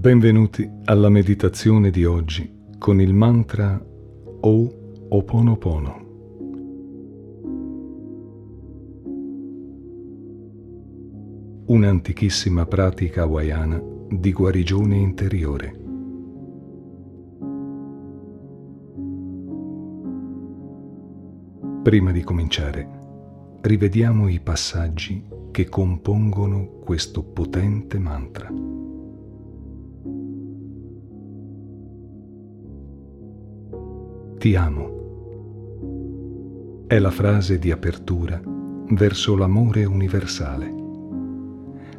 Benvenuti alla meditazione di oggi con il mantra O Oponopono. Un'antichissima pratica hawaiana di guarigione interiore. Prima di cominciare, rivediamo i passaggi che compongono questo potente mantra. Ti amo. È la frase di apertura verso l'amore universale.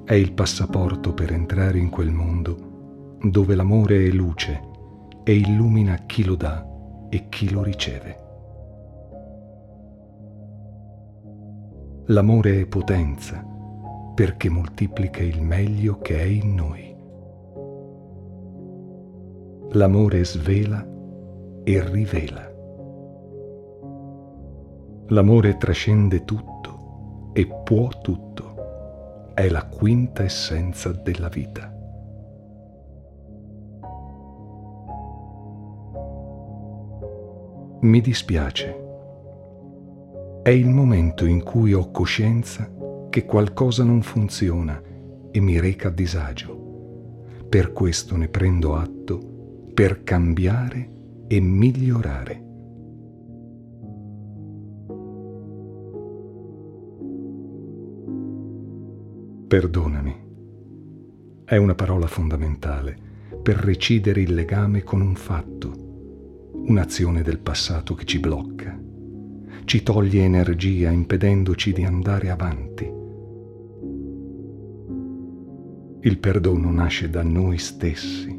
È il passaporto per entrare in quel mondo dove l'amore è luce e illumina chi lo dà e chi lo riceve. L'amore è potenza perché moltiplica il meglio che è in noi. L'amore svela e rivela. L'amore trascende tutto e può tutto. È la quinta essenza della vita. Mi dispiace. È il momento in cui ho coscienza che qualcosa non funziona e mi reca disagio. Per questo ne prendo atto per cambiare e migliorare. Perdonami è una parola fondamentale per recidere il legame con un fatto, un'azione del passato che ci blocca, ci toglie energia impedendoci di andare avanti. Il perdono nasce da noi stessi.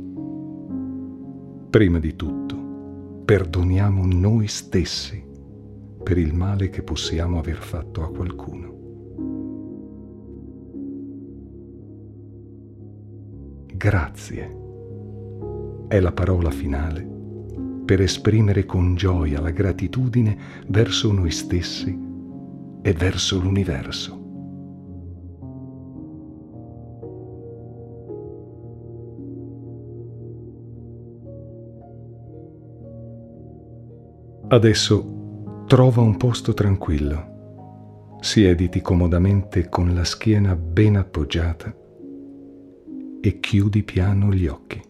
Prima di tutto, perdoniamo noi stessi per il male che possiamo aver fatto a qualcuno. Grazie è la parola finale per esprimere con gioia la gratitudine verso noi stessi e verso l'universo. Adesso trova un posto tranquillo, siediti comodamente con la schiena ben appoggiata e chiudi piano gli occhi.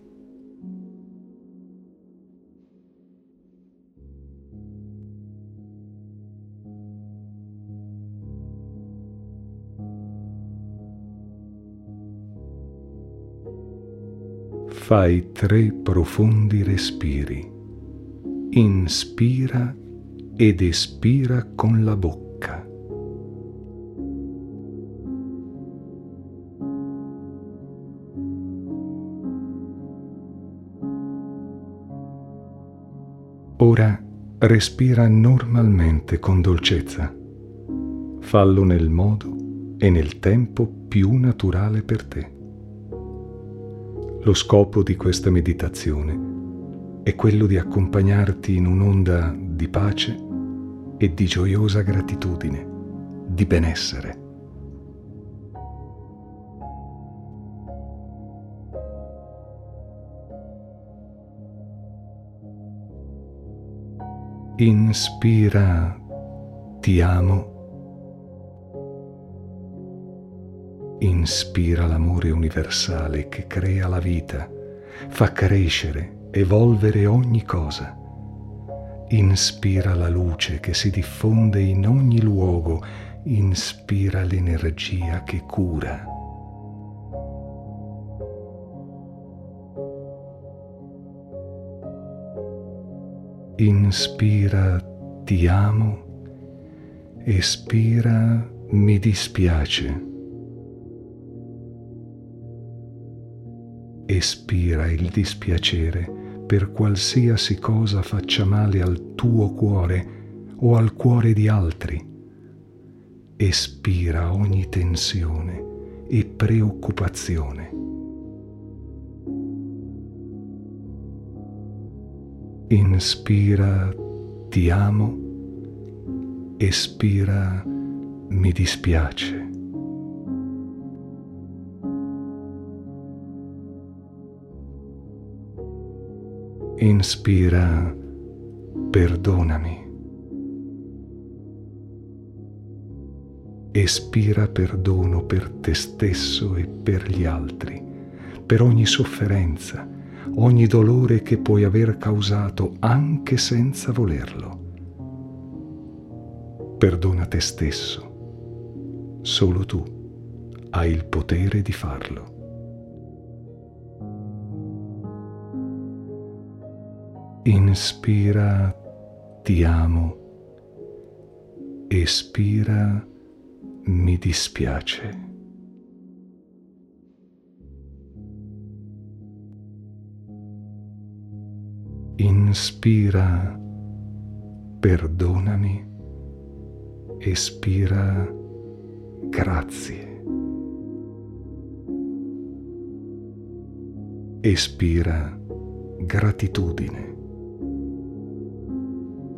Fai tre profondi respiri inspira ed espira con la bocca. Ora respira normalmente con dolcezza. Fallo nel modo e nel tempo più naturale per te. Lo scopo di questa meditazione è quello di accompagnarti in un'onda di pace e di gioiosa gratitudine, di benessere. Inspira, ti amo. Inspira l'amore universale che crea la vita, fa crescere evolvere ogni cosa. Inspira la luce che si diffonde in ogni luogo, inspira l'energia che cura. Inspira ti amo, espira mi dispiace. Espira il dispiacere per qualsiasi cosa faccia male al tuo cuore o al cuore di altri. Espira ogni tensione e preoccupazione. Inspira ti amo, espira mi dispiace. Inspira perdonami. Espira perdono per te stesso e per gli altri, per ogni sofferenza, ogni dolore che puoi aver causato anche senza volerlo. Perdona te stesso. Solo tu hai il potere di farlo. Inspira, ti amo. Espira, mi dispiace. Inspira, perdonami. Espira, grazie. Espira, gratitudine.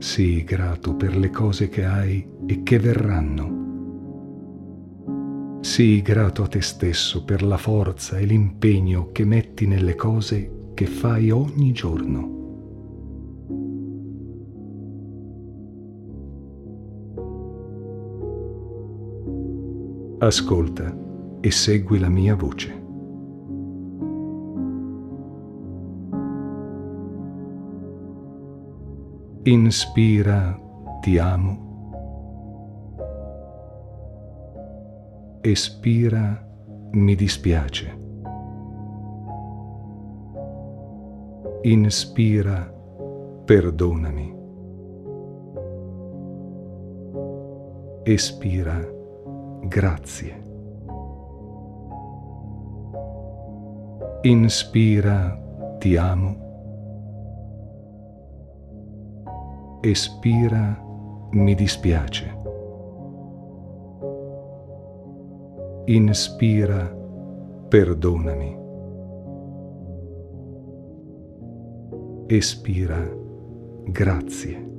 Sii grato per le cose che hai e che verranno. Sii grato a te stesso per la forza e l'impegno che metti nelle cose che fai ogni giorno. Ascolta e segui la mia voce. Inspira, ti amo. Espira, mi dispiace. Inspira, perdonami. Espira, grazie. Inspira, ti amo. Espira, mi dispiace. Inspira, perdonami. Espira, grazie.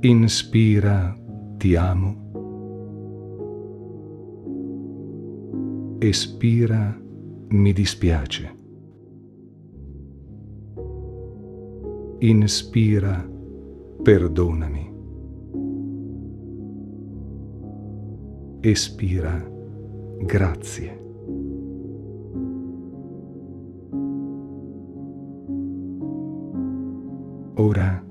Inspira, ti amo. Espira, mi dispiace. Inspira, perdonami. Espira, grazie. Ora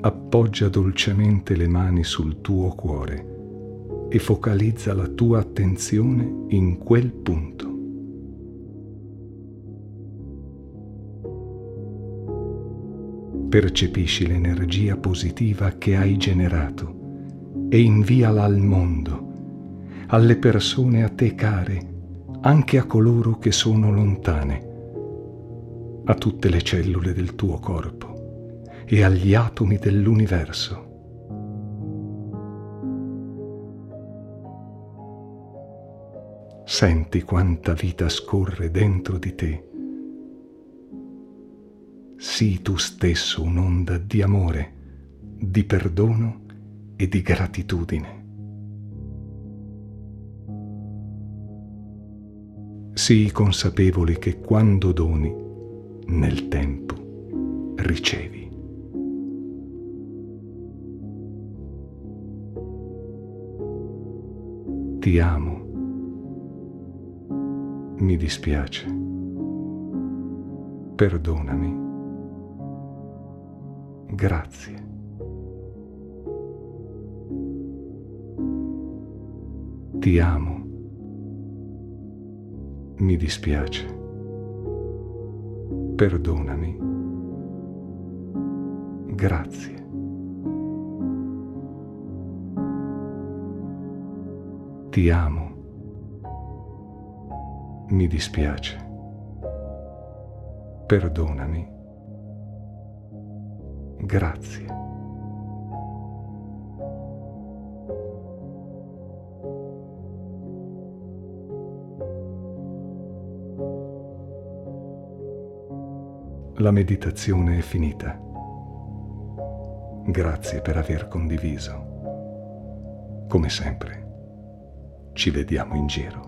appoggia dolcemente le mani sul tuo cuore e focalizza la tua attenzione in quel punto. Percepisci l'energia positiva che hai generato e inviala al mondo, alle persone a te care, anche a coloro che sono lontane, a tutte le cellule del tuo corpo e agli atomi dell'universo. Senti quanta vita scorre dentro di te sii tu stesso un'onda di amore, di perdono e di gratitudine. Sii consapevole che quando doni, nel tempo, ricevi. Ti amo. Mi dispiace. Perdonami. Grazie. Ti amo. Mi dispiace. Perdonami. Grazie. Ti amo. Mi dispiace. Perdonami. Grazie. La meditazione è finita. Grazie per aver condiviso. Come sempre, ci vediamo in giro.